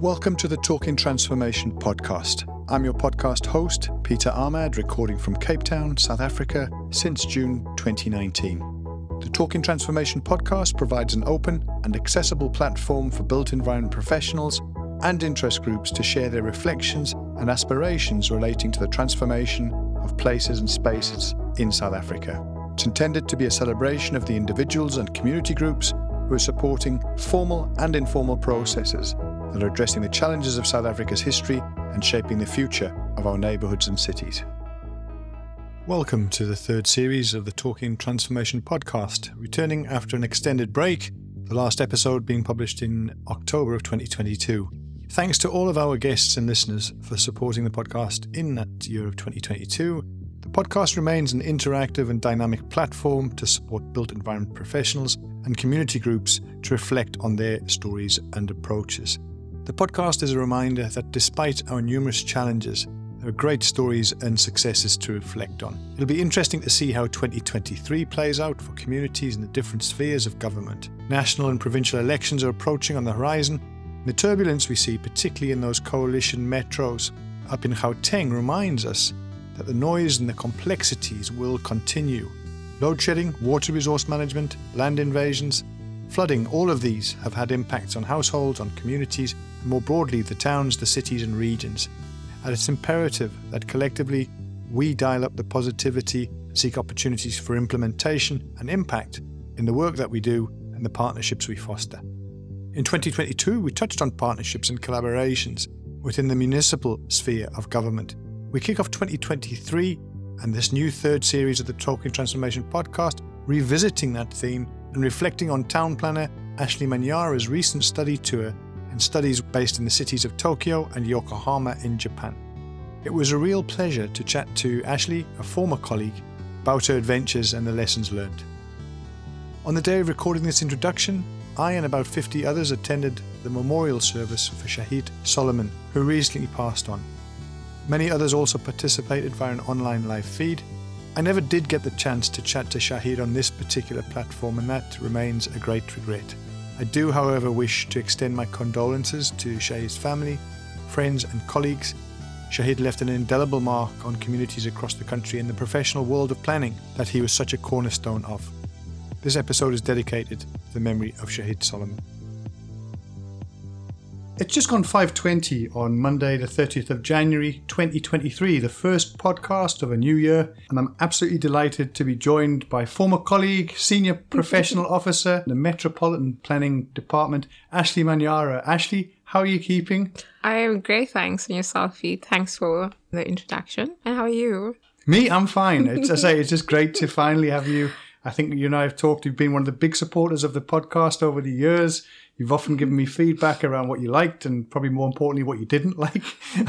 Welcome to the Talking Transformation podcast. I'm your podcast host, Peter Ahmad, recording from Cape Town, South Africa since June 2019. The Talking Transformation podcast provides an open and accessible platform for built environment professionals and interest groups to share their reflections and aspirations relating to the transformation of places and spaces in South Africa. It's intended to be a celebration of the individuals and community groups who are supporting formal and informal processes that are addressing the challenges of South Africa's history and shaping the future of our neighbourhoods and cities. Welcome to the third series of the Talking Transformation podcast, returning after an extended break, the last episode being published in October of 2022. Thanks to all of our guests and listeners for supporting the podcast in that year of 2022. The podcast remains an interactive and dynamic platform to support built environment professionals and community groups to reflect on their stories and approaches. The podcast is a reminder that despite our numerous challenges, there are great stories and successes to reflect on. It'll be interesting to see how 2023 plays out for communities in the different spheres of government. National and provincial elections are approaching on the horizon. The turbulence we see, particularly in those coalition metros up in Gauteng, reminds us that the noise and the complexities will continue. Load shedding, water resource management, land invasions, flooding, all of these have had impacts on households, on communities, and more broadly the towns, the cities, and regions. And it's imperative that collectively we dial up the positivity, seek opportunities for implementation and impact in the work that we do and the partnerships we foster. In 2022, we touched on partnerships and collaborations within the municipal sphere of government. We kick off 2023 and this new third series of the Talking Transformation podcast, revisiting that theme and reflecting on town planner Ashley Manyara's recent study tour and studies based in the cities of Tokyo and Yokohama in Japan. It was a real pleasure to chat to Ashley, a former colleague, about her adventures and the lessons learned. On the day of recording this introduction, I and about 50 others attended the memorial service for Shahid Solomon, who recently passed on. Many others also participated via an online live feed. I never did get the chance to chat to Shahid on this particular platform, and that remains a great regret. I do, however, wish to extend my condolences to Shahid's family, friends, and colleagues. Shahid left an indelible mark on communities across the country and the professional world of planning that he was such a cornerstone of. This episode is dedicated to the memory of Shahid Solomon. It's just gone 5:20 on Monday the 30th of January 2023, the first podcast of a new year, and I'm absolutely delighted to be joined by former colleague, senior professional officer in the Metropolitan Planning Department, Ashley Manyara. Ashley, how are you keeping? I am great, thanks. And yourself, Pete. Thanks for the introduction. And how are you? Me, I'm fine. It's, I say it's just great to finally have you. I think you and I have talked. You've been one of the big supporters of the podcast over the years. You've often given me feedback around what you liked and probably more importantly, what you didn't like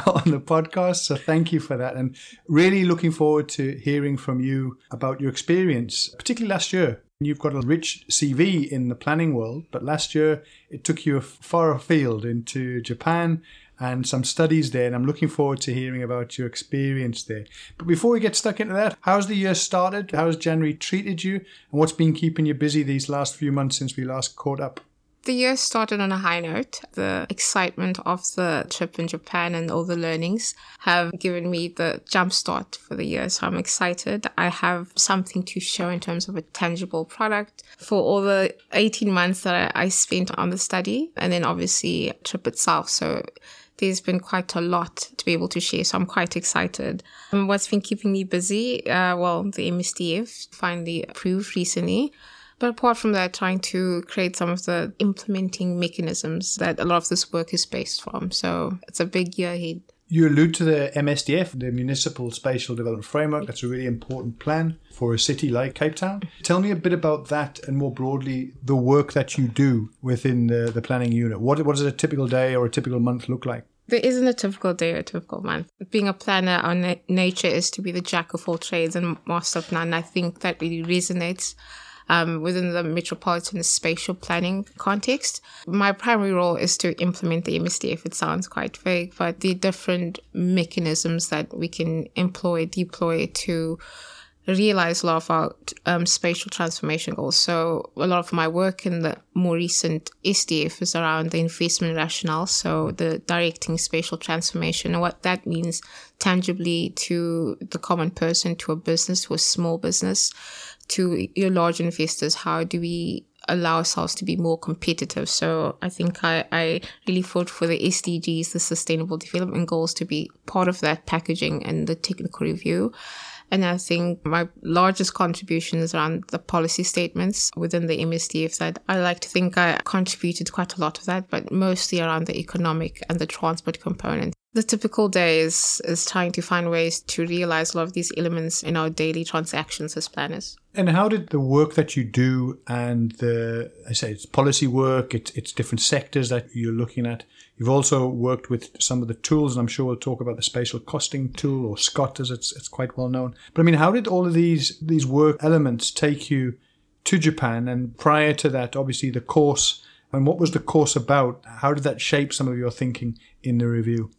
on the podcast. So thank you for that. And really looking forward to hearing from you about your experience, particularly last year. You've got a rich CV in the planning world, but last year it took you far afield into Japan and some studies there, and I'm looking forward to hearing about your experience there. But before we get stuck into that, how's the year started? How's January treated you? And what's been keeping you busy these last few months since we last caught up? The year started on a high note. The excitement of the trip in Japan and all the learnings have given me the jump start for the year. So I'm excited. I have something to show in terms of a tangible product for all the 18 months that I spent on the study and then obviously trip itself. So there's been quite a lot to be able to share. So I'm quite excited. And what's been keeping me busy? Uh, well, the MSDF finally approved recently. But apart from that, trying to create some of the implementing mechanisms that a lot of this work is based from. So it's a big year ahead. You allude to the MSDF, the Municipal Spatial Development Framework. That's a really important plan for a city like Cape Town. Tell me a bit about that and more broadly, the work that you do within the, the planning unit. What, what does a typical day or a typical month look like? There isn't a typical day or a typical month. Being a planner, our na- nature is to be the jack of all trades and master of none. I think that really resonates um, within the metropolitan spatial planning context. My primary role is to implement the MSDF. It sounds quite vague, but the different mechanisms that we can employ, deploy to realize a lot of our um, spatial transformation goals. So a lot of my work in the more recent SDF is around the investment rationale. So the directing spatial transformation and what that means tangibly to the common person, to a business, to a small business, to your large investors. How do we allow ourselves to be more competitive. So I think I, I really fought for the SDGs, the Sustainable Development Goals, to be part of that packaging and the technical review. And I think my largest contribution is around the policy statements within the MSDF that I like to think I contributed quite a lot of that, but mostly around the economic and the transport component. The typical day is, is trying to find ways to realize a lot of these elements in our daily transactions as planners. And how did the work that you do and the, I say it's policy work, it's, it's different sectors that you're looking at, You've also worked with some of the tools, and I'm sure we'll talk about the spatial costing tool or SCOT as it's, it's quite well known. But I mean, how did all of these these work elements take you to Japan? And prior to that, obviously the course. And what was the course about? How did that shape some of your thinking in the review?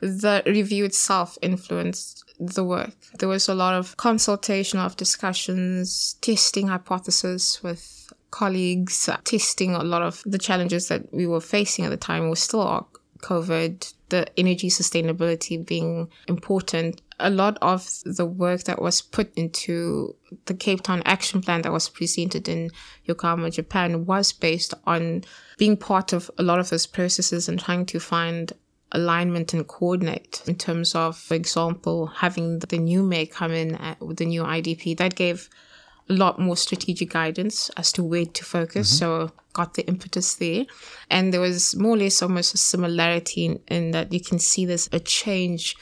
The review itself influenced the work. There was a lot of consultation, of discussions, testing hypotheses with colleagues testing a lot of the challenges that we were facing at the time was still COVID, the energy sustainability being important. A lot of the work that was put into the Cape Town action plan that was presented in Yokohama, Japan was based on being part of a lot of those processes and trying to find alignment and coordinate in terms of, for example, having the new May come in with the new IDP that gave a lot more strategic guidance as to where to focus. Mm-hmm. So got the impetus there. And there was more or less almost a similarity in, in that you can see there's a change,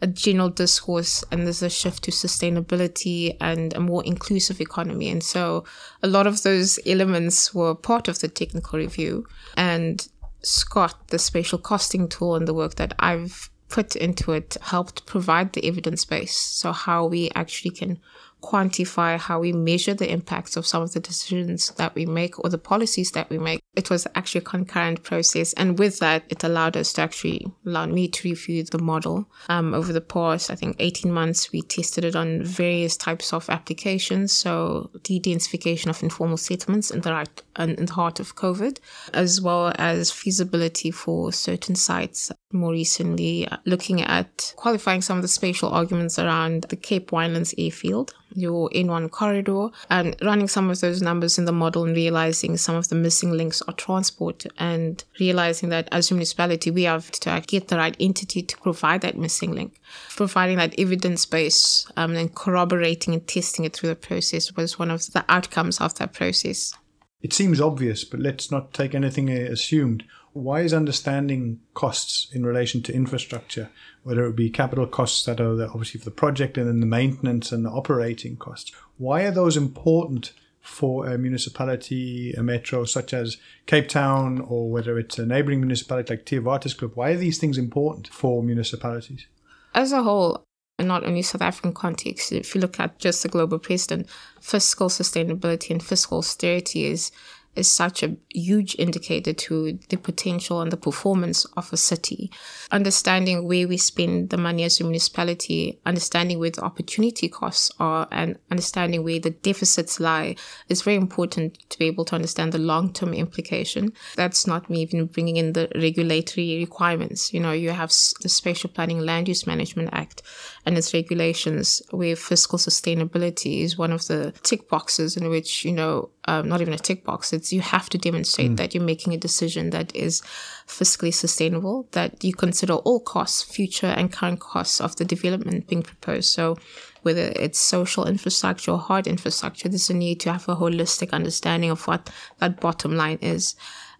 a general discourse, and there's a shift to sustainability and a more inclusive economy. And so a lot of those elements were part of the technical review. And SCOT, the spatial costing tool and the work that I've put into it helped provide the evidence base. So how we actually can quantify how we measure the impacts of some of the decisions that we make or the policies that we make. It was actually a concurrent process. And with that, it allowed us to actually allow me to review the model. Um, over the past, I think, 18 months, we tested it on various types of applications. So de-densification of informal settlements in the right in the heart of COVID, as well as feasibility for certain sites. More recently, looking at qualifying some of the spatial arguments around the Cape Winelands airfield your N1 corridor and running some of those numbers in the model and realizing some of the missing links are transport and realizing that as a municipality, we have to get the right entity to provide that missing link. Providing that evidence base um, and corroborating and testing it through the process was one of the outcomes of that process. It seems obvious, but let's not take anything assumed. Why is understanding costs in relation to infrastructure, whether it be capital costs that are obviously for the project and then the maintenance and the operating costs, why are those important for a municipality, a metro such as Cape Town, or whether it's a neighbouring municipality like Theewaterskloof? Why are these things important for municipalities? As a whole, and not only South African context, if you look at just the global precedent, fiscal sustainability and fiscal austerity is is such a huge indicator to the potential and the performance of a city. Understanding where we spend the money as a municipality, understanding where the opportunity costs are, and understanding where the deficits lie is very important to be able to understand the long term implication. That's not me even bringing in the regulatory requirements. You know, you have the Spatial Planning Land Use Management Act and its regulations, where fiscal sustainability is one of the tick boxes in which, you know, um, not even a tick box. It's you have to demonstrate mm. that you're making a decision that is fiscally sustainable, that you consider all costs, future and current costs of the development being proposed. So whether it's social infrastructure or hard infrastructure, there's a need to have a holistic understanding of what that bottom line is.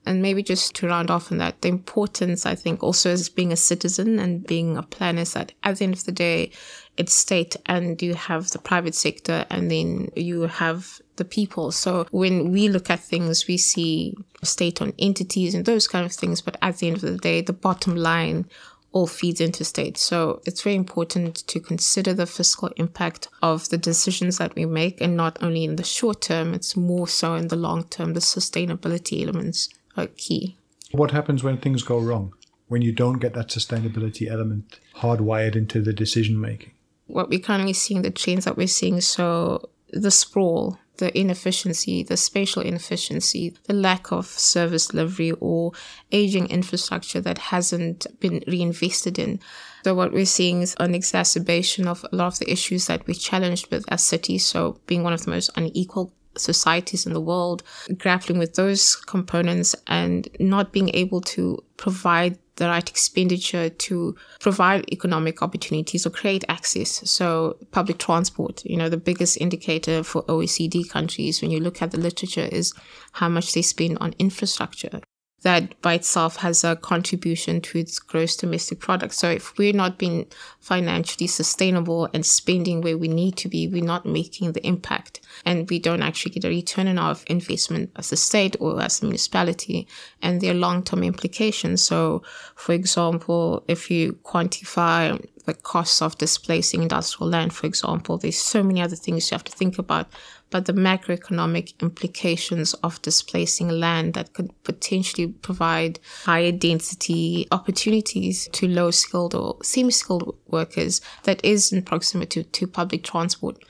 And maybe just to round off on that, the importance, I think, also as being a citizen and being a planner is that at the end of the day, it's state and you have the private sector and then you have the people. So when we look at things, we see state on entities and those kind of things. But at the end of the day, the bottom line all feeds into state. So it's very important to consider the fiscal impact of the decisions that we make and not only in the short term, it's more so in the long term. The sustainability elements are key. What happens when things go wrong? When you don't get that sustainability element hardwired into the decision making? what we're currently seeing, the trends that we're seeing, so the sprawl, the inefficiency, the spatial inefficiency, the lack of service delivery or aging infrastructure that hasn't been reinvested in. So what we're seeing is an exacerbation of a lot of the issues that we're challenged with as cities. So being one of the most unequal societies in the world, grappling with those components and not being able to provide the right expenditure to provide economic opportunities or create access. So public transport, you know, the biggest indicator for OECD countries when you look at the literature is how much they spend on infrastructure that by itself has a contribution to its gross domestic product. So if we're not being financially sustainable and spending where we need to be, we're not making the impact and we don't actually get a return on our investment as a state or as a municipality and their long-term implications. So for example, if you quantify the costs of displacing industrial land, for example, there's so many other things you have to think about but the macroeconomic implications of displacing land that could potentially provide higher density opportunities to low skilled or semi skilled workers that is in proximity to, public transport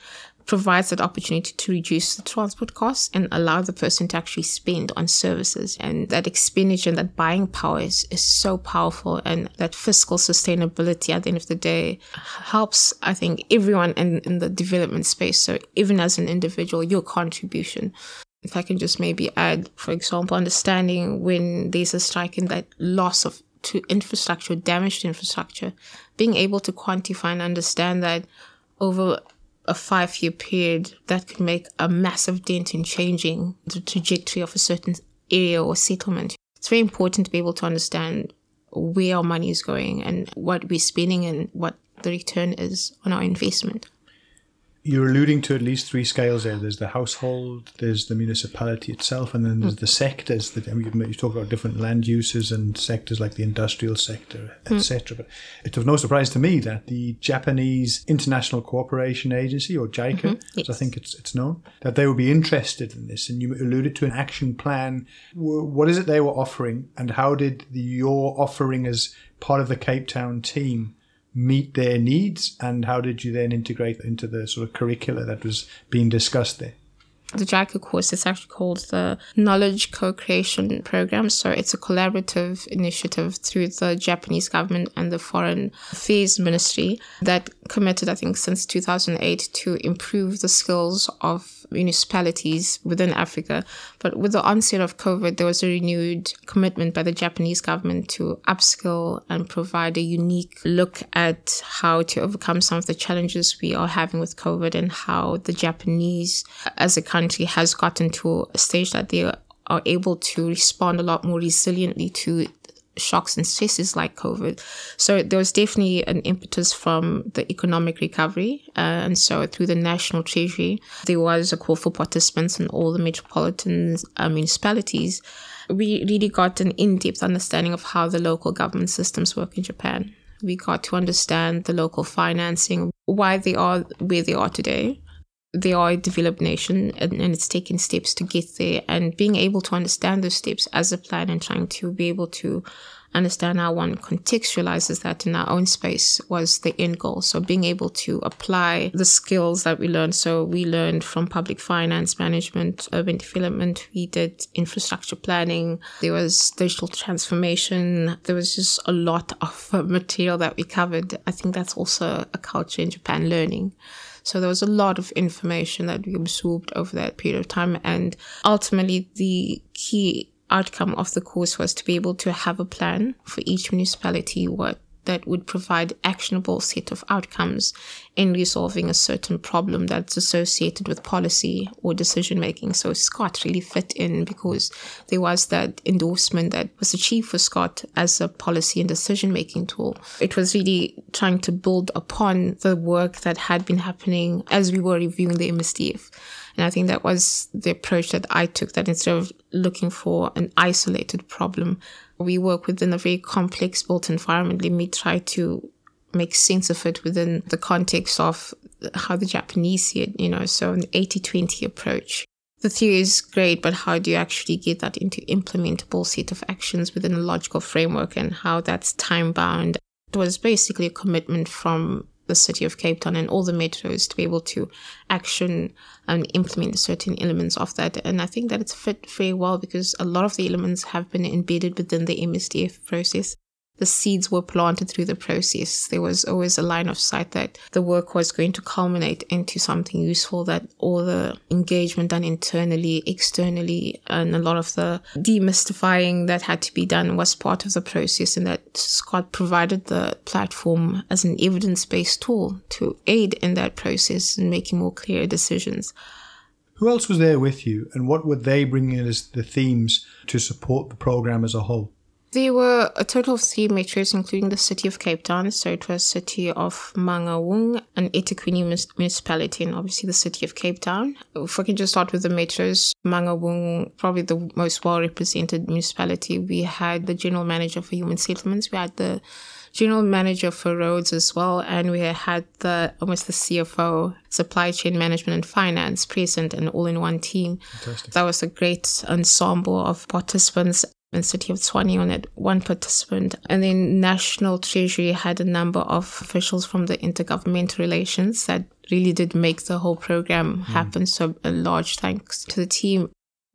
provides that opportunity to reduce the transport costs and allow the person to actually spend on services. And that expenditure and that buying power is, is so powerful. And that fiscal sustainability at the end of the day helps, I think, everyone in, in the development space. So even as an individual, your contribution if I can just maybe add, for example, understanding when there's a strike and that loss of to infrastructure, damaged infrastructure, being able to quantify and understand that over a five year period that could make a massive dent in changing the trajectory of a certain area or settlement. It's very important to be able to understand where our money is going and what we're spending and what the return is on our investment you're alluding to at least three scales there. There's the household, there's the municipality itself, and then there's mm. the sectors. That I mean, you talk about different land uses and sectors like the industrial sector, etc. Mm. But it's was no surprise to me that the Japanese International Cooperation Agency, or JICA, mm-hmm. yes. as I think it's it's known, that they would be interested in this. And you alluded to an action plan. What is it they were offering, and how did the, your offering as part of the Cape Town team? Meet their needs and how did you then integrate into the sort of curricula that was being discussed there the JICA course is actually called the Knowledge Co-Creation Program. So it's a collaborative initiative through the Japanese government and the Foreign Affairs Ministry that committed, I think, since 2008 to improve the skills of municipalities within Africa. But with the onset of COVID, there was a renewed commitment by the Japanese government to upskill and provide a unique look at how to overcome some of the challenges we are having with COVID and how the Japanese as a country has gotten to a stage that they are able to respond a lot more resiliently to shocks and stresses like COVID. So there was definitely an impetus from the economic recovery. Uh, and so through the National Treasury, there was a call for participants in all the metropolitan uh, municipalities. We really got an in depth understanding of how the local government systems work in Japan. We got to understand the local financing, why they are where they are today, they are a developed nation and, and, it's taking steps to get there and being able to understand those steps as a plan and trying to be able to understand how one contextualizes that in our own space was the end goal. So being able to apply the skills that we learned. So we learned from public finance management, urban development. We did infrastructure planning. There was digital transformation. There was just a lot of material that we covered. I think that's also a culture in Japan learning. So there was a lot of information that we absorbed over that period of time. And ultimately, the key outcome of the course was to be able to have a plan for each municipality, what that would provide actionable set of outcomes in resolving a certain problem that's associated with policy or decision making. So SCOT really fit in because there was that endorsement that was achieved for SCOT as a policy and decision making tool. It was really trying to build upon the work that had been happening as we were reviewing the MSDF. And I think that was the approach that I took that instead of looking for an isolated problem, we work within a very complex built environment. Let me try to make sense of it within the context of how the Japanese see it, you know, so an 80 20 approach. The theory is great, but how do you actually get that into implementable set of actions within a logical framework and how that's time bound? It was basically a commitment from the city of Cape Town and all the metros to be able to action and implement certain elements of that. And I think that it's fit very well because a lot of the elements have been embedded within the MSDF process the seeds were planted through the process. There was always a line of sight that the work was going to culminate into something useful, that all the engagement done internally, externally, and a lot of the demystifying that had to be done was part of the process, and that SCOT provided the platform as an evidence based tool to aid in that process and making more clear decisions. Who else was there with you, and what were they bringing as the themes to support the program as a whole? There were a total of three metros, including the city of Cape Town. So it was city of Mangaung, an eThekwini municipality, and obviously the city of Cape Town. If I can just start with the metros, Mangaung, probably the most well represented municipality. We had the general manager for human settlements. We had the general manager for roads as well, and we had the almost the CFO, supply chain management and finance present and all in one team. Fantastic. That was a great ensemble of participants And city of Tshwane on it, one participant. And then National Treasury had a number of officials from the intergovernmental relations that really did make the whole program hmm. happen. Mm. So a large thanks to the team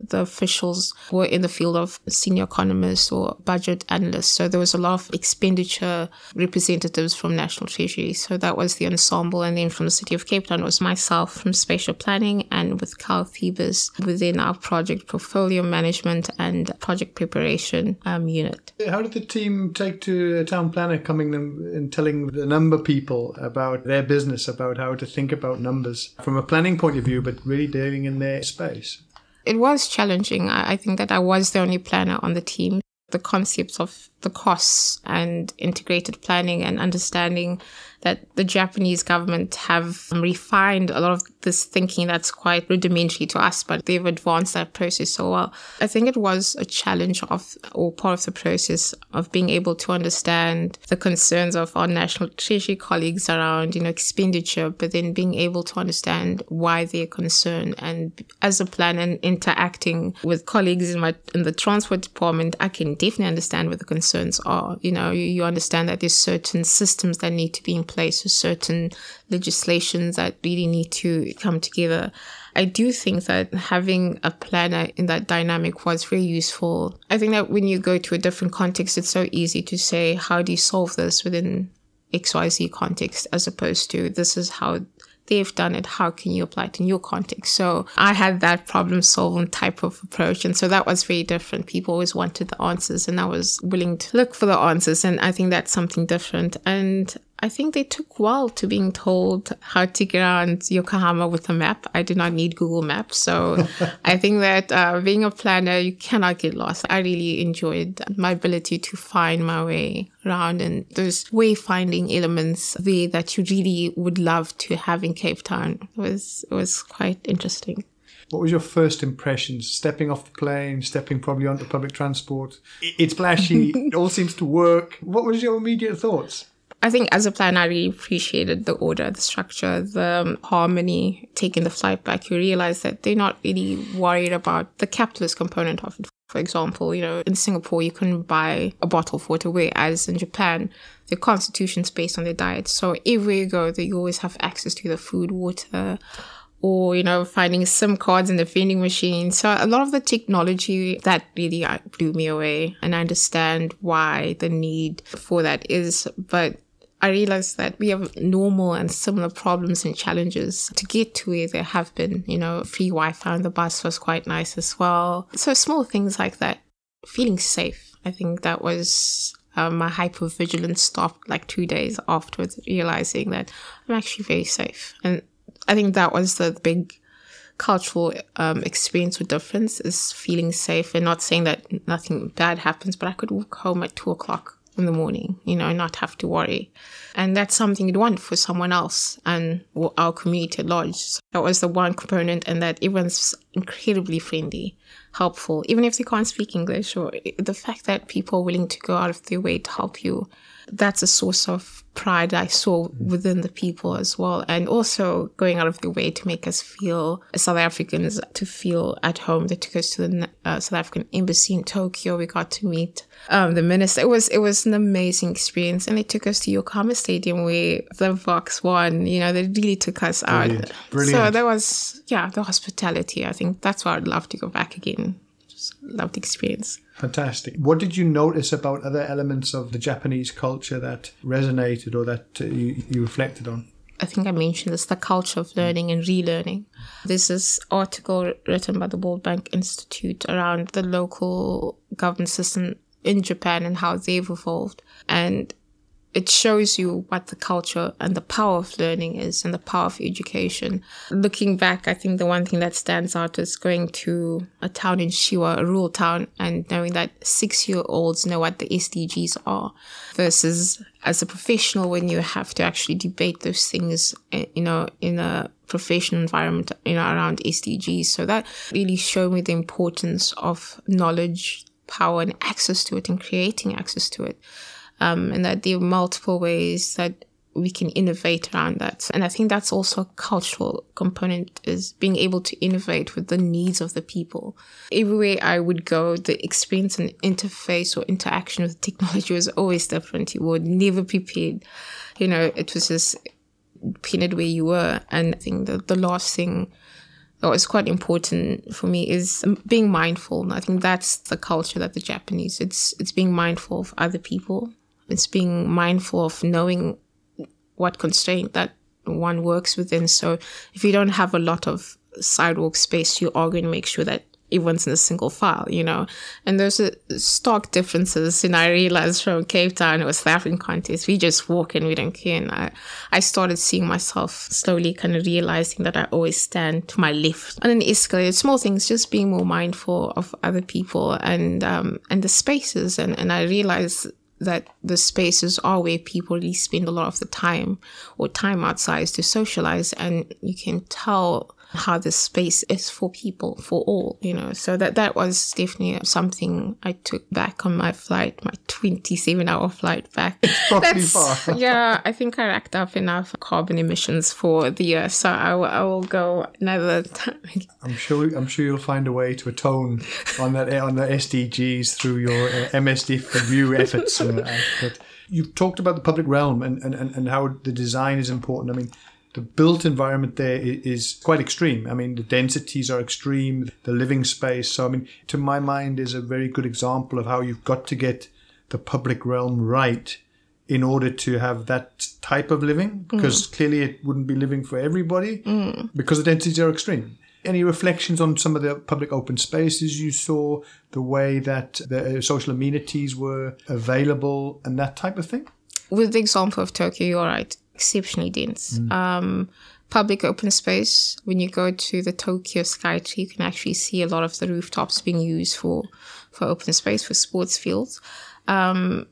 the officials were in the field of senior economists or budget analysts. So there was a lot of expenditure representatives from National Treasury. So that was the ensemble. And then from the City of Cape Town was myself from spatial planning and with Carl Thebes within our project portfolio management and project preparation um, unit. How did the team take to a town planner coming and telling the number people about their business, about how to think about numbers from a planning point of view, but really dealing in their space? It was challenging. I think that I was the only planner on the team. The concepts of the costs and integrated planning and understanding that the Japanese government have refined a lot of this thinking that's quite rudimentary to us, but they've advanced that process so well. I think it was a challenge of, or part of the process of being able to understand the concerns of our national treasury colleagues around, you know, expenditure, but then being able to understand why they're concerned. And as a planner and interacting with colleagues in my, in the transport department, I can definitely understand what the concerns are. You know, you, you understand that there's certain systems that need to be in place, or certain legislations that really need to come together. I do think that having a planner in that dynamic was very useful. I think that when you go to a different context, it's so easy to say, how do you solve this within XYZ context, as opposed to this is how they've done it. How can you apply it in your context? So I had that problem solving type of approach. And so that was very different. People always wanted the answers and I was willing to look for the answers. And I think that's something different. And I think they took while to being told how to get around Yokohama with a map. I did not need Google Maps. So I think that uh, being a planner, you cannot get lost. I really enjoyed my ability to find my way around and those wayfinding elements there that you really would love to have in Cape Town. It was, it was quite interesting. What was your first impressions? Stepping off the plane, stepping probably onto public transport. It's flashy. it all seems to work. What was your immediate thoughts? I think as a plan, I really appreciated the order, the structure, the um, harmony, taking the flight back. You realize that they're not really worried about the capitalist component of it. For example, you know, in Singapore, you can buy a bottle of water, whereas in Japan, the constitution's based on their diet. So everywhere you go, you always have access to the food, water, or you know finding sim cards in the vending machine so a lot of the technology that really uh, blew me away and i understand why the need for that is but I realized that we have normal and similar problems and challenges to get to where there have been, you know, free Wi Fi on the bus was quite nice as well. So small things like that. Feeling safe. I think that was um, my hypervigilance stopped like two days afterwards, realizing that I'm actually very safe. And I think that was the big cultural um, experience or difference is feeling safe and not saying that nothing bad happens, but I could walk home at two o'clock in the morning, you know, not have to worry. And that's something you'd want for someone else and our community at large. So that was the one component, and that everyone's incredibly friendly, helpful, even if they can't speak English, or the fact that people are willing to go out of their way to help you. that's a source of pride I saw within the people as well. And also going out of the way to make us feel, South Africans, to feel at home. They took us to the uh, South African embassy in Tokyo. We got to meet um, the minister. It was, it was an amazing experience. And they took us to Yokohama Stadium where the Boks won. You know, they really took us Brilliant. out. Brilliant. So there was, yeah, the hospitality. I think that's why I'd love to go back again. Loved experience. Fantastic. What did you notice about other elements of the Japanese culture that resonated or that uh, you, you reflected on? I think I mentioned this the culture of learning and relearning. There's this article written by the World Bank Institute around the local government system in Japan and how they've evolved. And it shows you what the culture and the power of learning is and the power of education. Looking back, I think the one thing that stands out is going to a town in Shewa, a rural town, and knowing that six year olds know what the SDGs are versus as a professional when you have to actually debate those things, eh, you know, in a professional environment, you know, around SDGs. So that really showed me the importance of knowledge, power, and access to it and creating access to it um, and that there are multiple ways that we can innovate around that. And I think that's also a cultural component is being able to innovate with the needs of the people. Everywhere I would go, the experience and interface or interaction with technology was always different. You were never prepared. You know, it was just pinned where you were. And I think the, the last thing that was quite important for me is being mindful. I think that's the culture that the Japanese, it's, it's being mindful of other people it's being mindful of knowing what constraint that one works within. So if you don't have a lot of sidewalk space, you are going to make sure that everyone's in a single file, you know. And there's a stark differences. And I realized from Cape Town, was the African context. We just walk and we don't care. And I, I started seeing myself slowly kind of realizing that I always stand to my left on an escalator. Small things, just being more mindful of other people and um, and the spaces. And, and I realized that the spaces are where people really spend a lot of the time or time outside to socialize and you can tell how the space is for people for all you know. So that that was definitely something i took back on my flight my 27 hour flight back. That's, far. yeah i think i racked up enough carbon emissions for the year so i, will, go another time. I'm sure i'm sure you'll find a way to atone on that on the sdgs through your uh, msd review efforts. Uh, but you've talked about the public realm and, and, and how the design is important. I mean the built environment there is quite extreme. I mean, the densities are extreme, the living space. So, I mean, to my mind, is a very good example of how you've got to get the public realm right in order to have that type of living, because mm. clearly it wouldn't be living for everybody mm. because the densities are extreme. Any reflections on some of the public open spaces you saw, the way that the uh, social amenities were available, and that type of thing? With the example of Tokyo, you're right exceptionally dense. Mm. Um, public open space, when you go to the Tokyo Skytree, you can actually see a lot of the rooftops being used for, for open space, for sports fields. Um,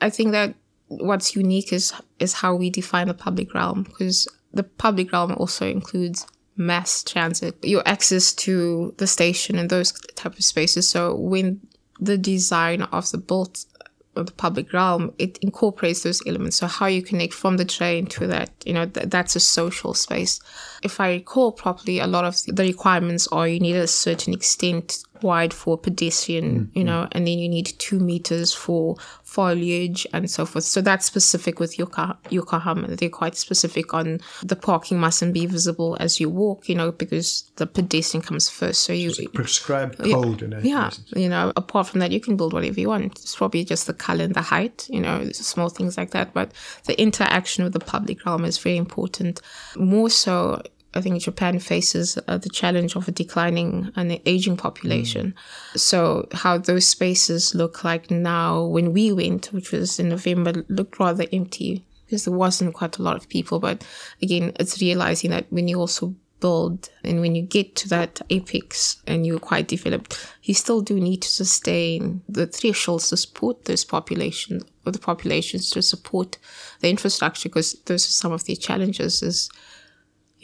I think that what's unique is, is how we define the public realm, because the public realm also includes mass transit, your access to the station and those type of spaces. So when the design of the built the public realm, it incorporates those elements. So how you connect from the train to that, you know, th- that's a social space. If I recall properly, a lot of the requirements are you need a certain extent wide for pedestrian, mm-hmm. you know, and then you need two meters for foliage and so forth. So that's specific with Yokohama. They're quite specific on the parking mustn't be visible as you walk, you know, because the pedestrian comes first. So you so prescribed code. Yeah, yeah you know, apart from that, you can build whatever you want. It's probably just the color and the height, you know, small things like that. But the interaction with the public realm is very important. More so I think Japan faces uh, the challenge of a declining and aging population. Mm. So how those spaces look like now when we went, which was in November, looked rather empty because there wasn't quite a lot of people. But again, it's realizing that when you also build and when you get to that apex and you're quite developed, you still do need to sustain the thresholds to support those populations or the populations to support the infrastructure because those are some of the challenges is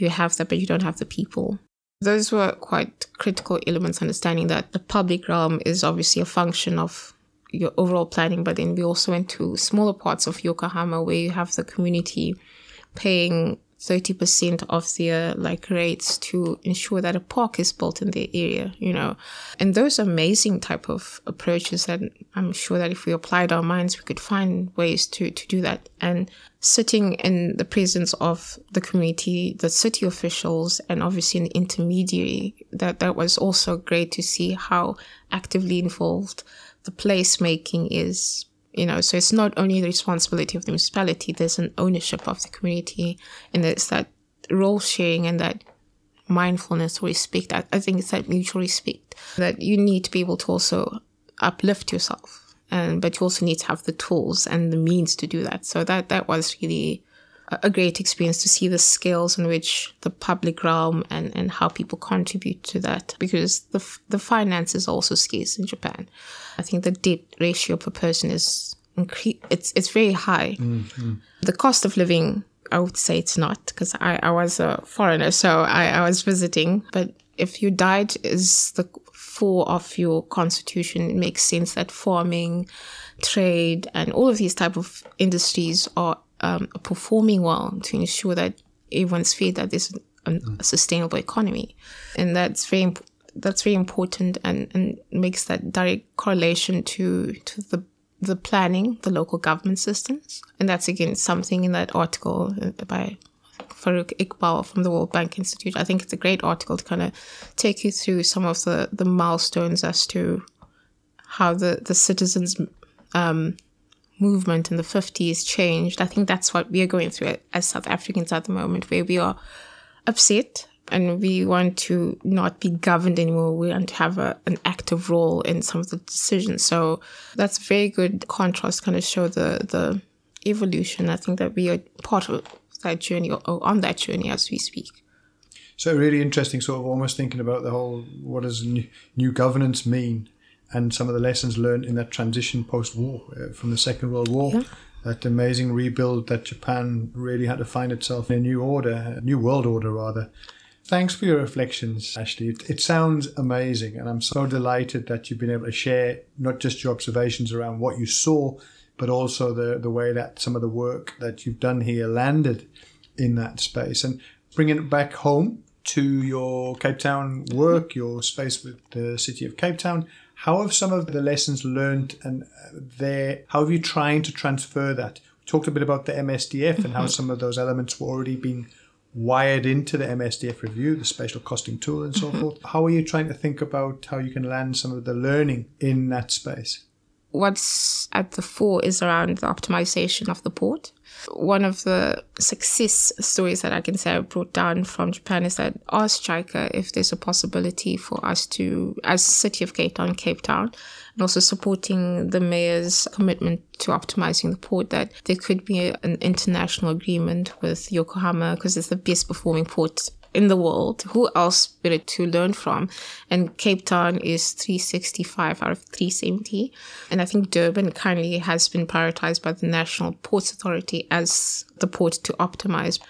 you have that, but you don't have the people. Those were quite critical elements, understanding that the public realm is obviously a function of your overall planning, but then we also went to smaller parts of Yokohama where you have the community paying 30% of their like rates to ensure that a park is built in their area, you know. And those amazing type of approaches that I'm sure that if we applied our minds, we could find ways to, to do that. And sitting in the presence of the community, the city officials, and obviously an intermediary, that, that was also great to see how actively involved the placemaking is you know so it's not only the responsibility of the municipality there's an ownership of the community and it's that role sharing and that mindfulness respect I, I think it's that mutual respect that you need to be able to also uplift yourself and but you also need to have the tools and the means to do that. So that that was really a great experience to see the scales in which the public realm and, and how people contribute to that because the, the finance is also scarce in Japan. I think the debt ratio per person is incre- it's it's very high. Mm-hmm. The cost of living, I would say it's not because I, I was a foreigner, so I, I was visiting. But if you died is the core of your constitution, it makes sense that farming, trade, and all of these type of industries are um, performing well to ensure that everyone's fed that there's a, sustainable economy, and that's very imp- that's very important and, and makes that direct correlation to to the the planning, the local government systems, and that's again something in that article uh, by Farouk Iqbal from the World Bank Institute. I think it's a great article to kind of take you through some of the the milestones as to how the the citizens um, movement in the 50s changed. I think that's what we are going through as South Africans at the moment, where we are upset and we want to not be governed anymore. We want to have a, an active role in some of the decisions. So that's very good contrast, kind of show the, the evolution. I think that we are part of that journey or, on that journey as we speak. So really interesting, sort of almost thinking about the whole what does new, new governance mean and some of the lessons learned in that transition post-war uh, from the Second World War. Yeah. That amazing rebuild that Japan really had to find itself in a new order, a new world order rather. Thanks for your reflections, Ashley. It, it, sounds amazing, and I'm so delighted that you've been able to share not just your observations around what you saw, but also the, the way that some of the work that you've done here landed in that space. And bringing it back home to your Cape Town work, your space with the city of Cape Town, how have some of the lessons learned and uh, there, how have you trying to transfer that? We talked a bit about the MSDF and how mm-hmm. some of those elements were already being wired into the MSDF review, the spatial costing tool and so mm-hmm. forth. How are you trying to think about how you can land some of the learning in that space? What's at the fore is around the optimization of the port. One of the success stories that I can say I brought down from Japan is that asked JICA if there's a possibility for us to, as City of Cape Town, Cape Town, and also supporting the mayor's commitment to optimizing the port, that there could be an international agreement with Yokohama because it's the best performing port in the world. Who else better to learn from? And Cape Town is 365 out of 370. And I think Durban currently has been prioritized by the National Ports Authority as the port to optimize.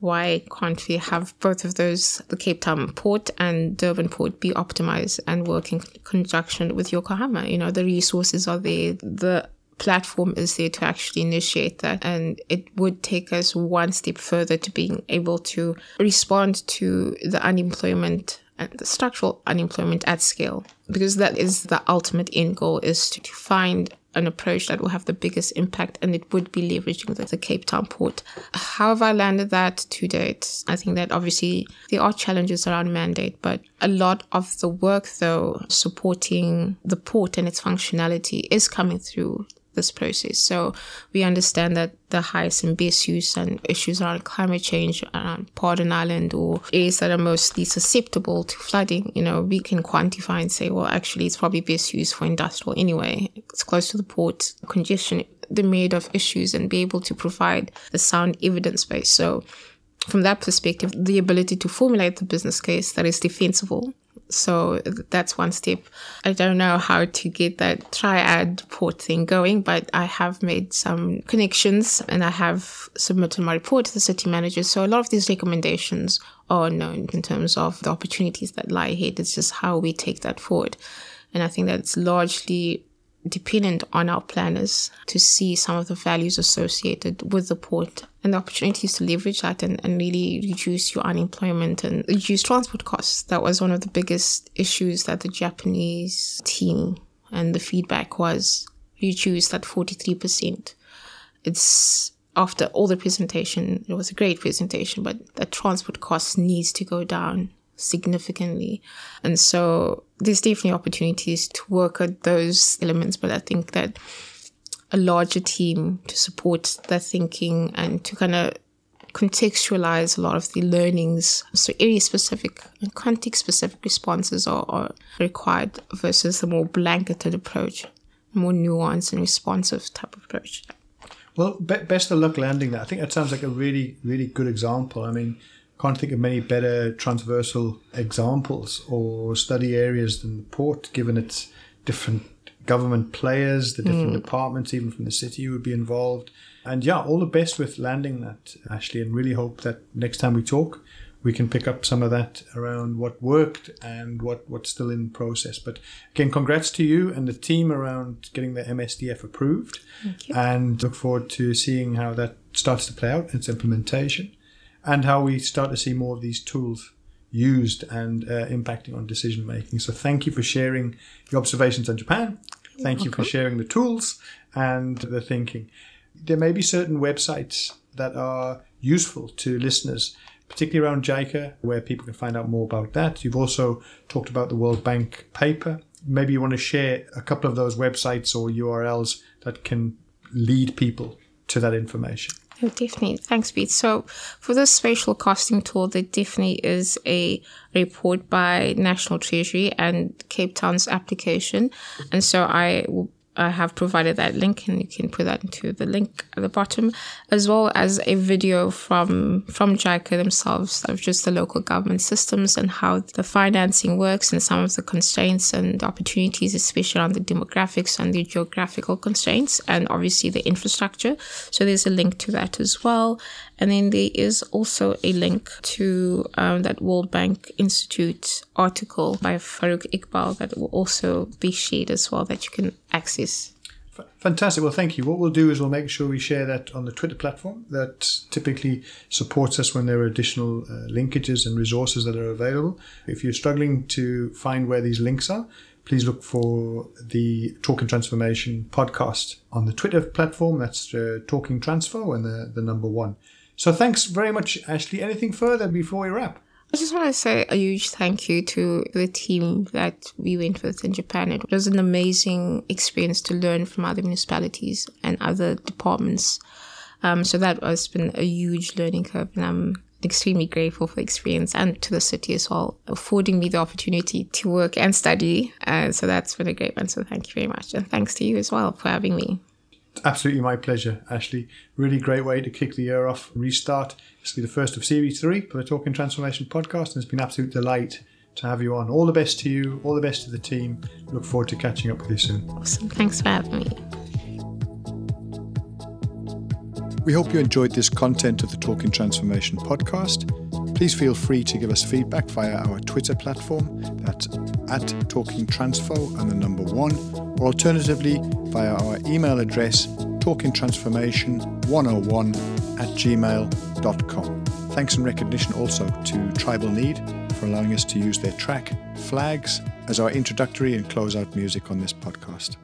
Why can't we have both of those, the Cape Town port and Durban port, be optimized and work in conjunction with Yokohama? You know, the resources are there, the platform is there to actually initiate that. And it would take us one step further to being able to respond to the unemployment and the structural unemployment at scale, because that is the ultimate end goal is to, to find an approach that will have the biggest impact and it would be leveraging the, the, Cape Town port. How have I landed that to date? I think that obviously there are challenges around mandate, but a lot of the work though supporting the port and its functionality is coming through this process. So we understand that the highest and best use and issues around climate change around Paarden Island or areas that are mostly susceptible to flooding, you know, we can quantify and say, well, actually, it's probably best used for industrial anyway. It's close to the port, congestion, the myriad of issues, and be able to provide the sound evidence base. So from that perspective, the ability to formulate the business case that is defensible so that's one step. I don't know how to get that triad port thing going, but I have made some connections and I have submitted my report to the city manager. So a lot of these recommendations are known in terms of the opportunities that lie ahead. It's just how we take that forward. And I think that's largely dependent on our planners to see some of the values associated with the port and the opportunities to leverage that and, and really reduce your unemployment and reduce transport costs. That was one of the biggest issues that the Japanese team and the feedback was reduce that 43%. It's after all the presentation, it was a great presentation, but the transport cost needs to go down significantly. And so there's definitely opportunities to work at those elements, but I think that a larger team to support their thinking and to kind of contextualize a lot of the learnings. So area specific and context specific responses are, are required versus the more blanketed approach, more nuanced and responsive type of approach. Well, be- best of luck landing that. I think that sounds like a really, really good example. I mean, can't think of many better transversal examples or study areas than the port, given its different government players, the different mm. departments, even from the city who would be involved. And yeah, all the best with landing that, Ashley, and really hope that next time we talk, we can pick up some of that around what worked and what, what's still in process. But again, congrats to you and the team around getting the MSDF approved. And look forward to seeing how that starts to play out, its implementation, and how we start to see more of these tools used and uh, impacting on decision making. So thank you for sharing your observations on Japan. Thank you for sharing the tools and the thinking. There may be certain websites that are useful to listeners particularly around JICA, where people can find out more about that. You've also talked about the World Bank paper. Maybe you want to share a couple of those websites or URLs that can lead people to that information. Definitely. Thanks, Pete. So, for this spatial costing tool, there definitely is a report by National Treasury and Cape Town's application. And so, I will I have provided that link and you can put that into the link at the bottom, as well as a video from, from JICA themselves of just the local government systems and how the financing works and some of the constraints and opportunities, especially on the demographics and the geographical constraints and obviously the infrastructure. So there's a link to that as well. And then there is also a link to um, that World Bank Institute article by Farouk Iqbal that will also be shared as well that you can access. Fantastic. Well, thank you. What we'll do is we'll make sure we share that on the Twitter platform that typically supports us when there are additional uh, linkages and resources that are available. If you're struggling to find where these links are, please look for the Talking Transformation podcast on the Twitter platform. That's uh, Talking Transfo and the, the number one. So thanks very much, Ashley. Anything further before we wrap? I just want to say a huge thank you to the team that we went with in Japan. It was an amazing experience to learn from other municipalities and other departments. Um, so that has been a huge learning curve, and I'm extremely grateful for the experience and to the city as well, affording me the opportunity to work and study. Uh, so that's been a great one. So thank you very much, and thanks to you as well for having me. Absolutely my pleasure, Ashley. Really great way to kick the year off, restart. This will be the first of series three for the Talking Transformation podcast, and it's been an absolute delight to have you on. All the best to you, all the best to the team. Look forward to catching up with you soon. Awesome. Thanks for having me. We hope you enjoyed this content of the Talking Transformation podcast. Please feel free to give us feedback via our Twitter platform. That's at Talking Transfo and the number one, or alternatively via our email address talkingtransformation101 at gmail.com. Thanks and recognition also to Tribal Need for allowing us to use their track Flags as our introductory and closeout music on this podcast.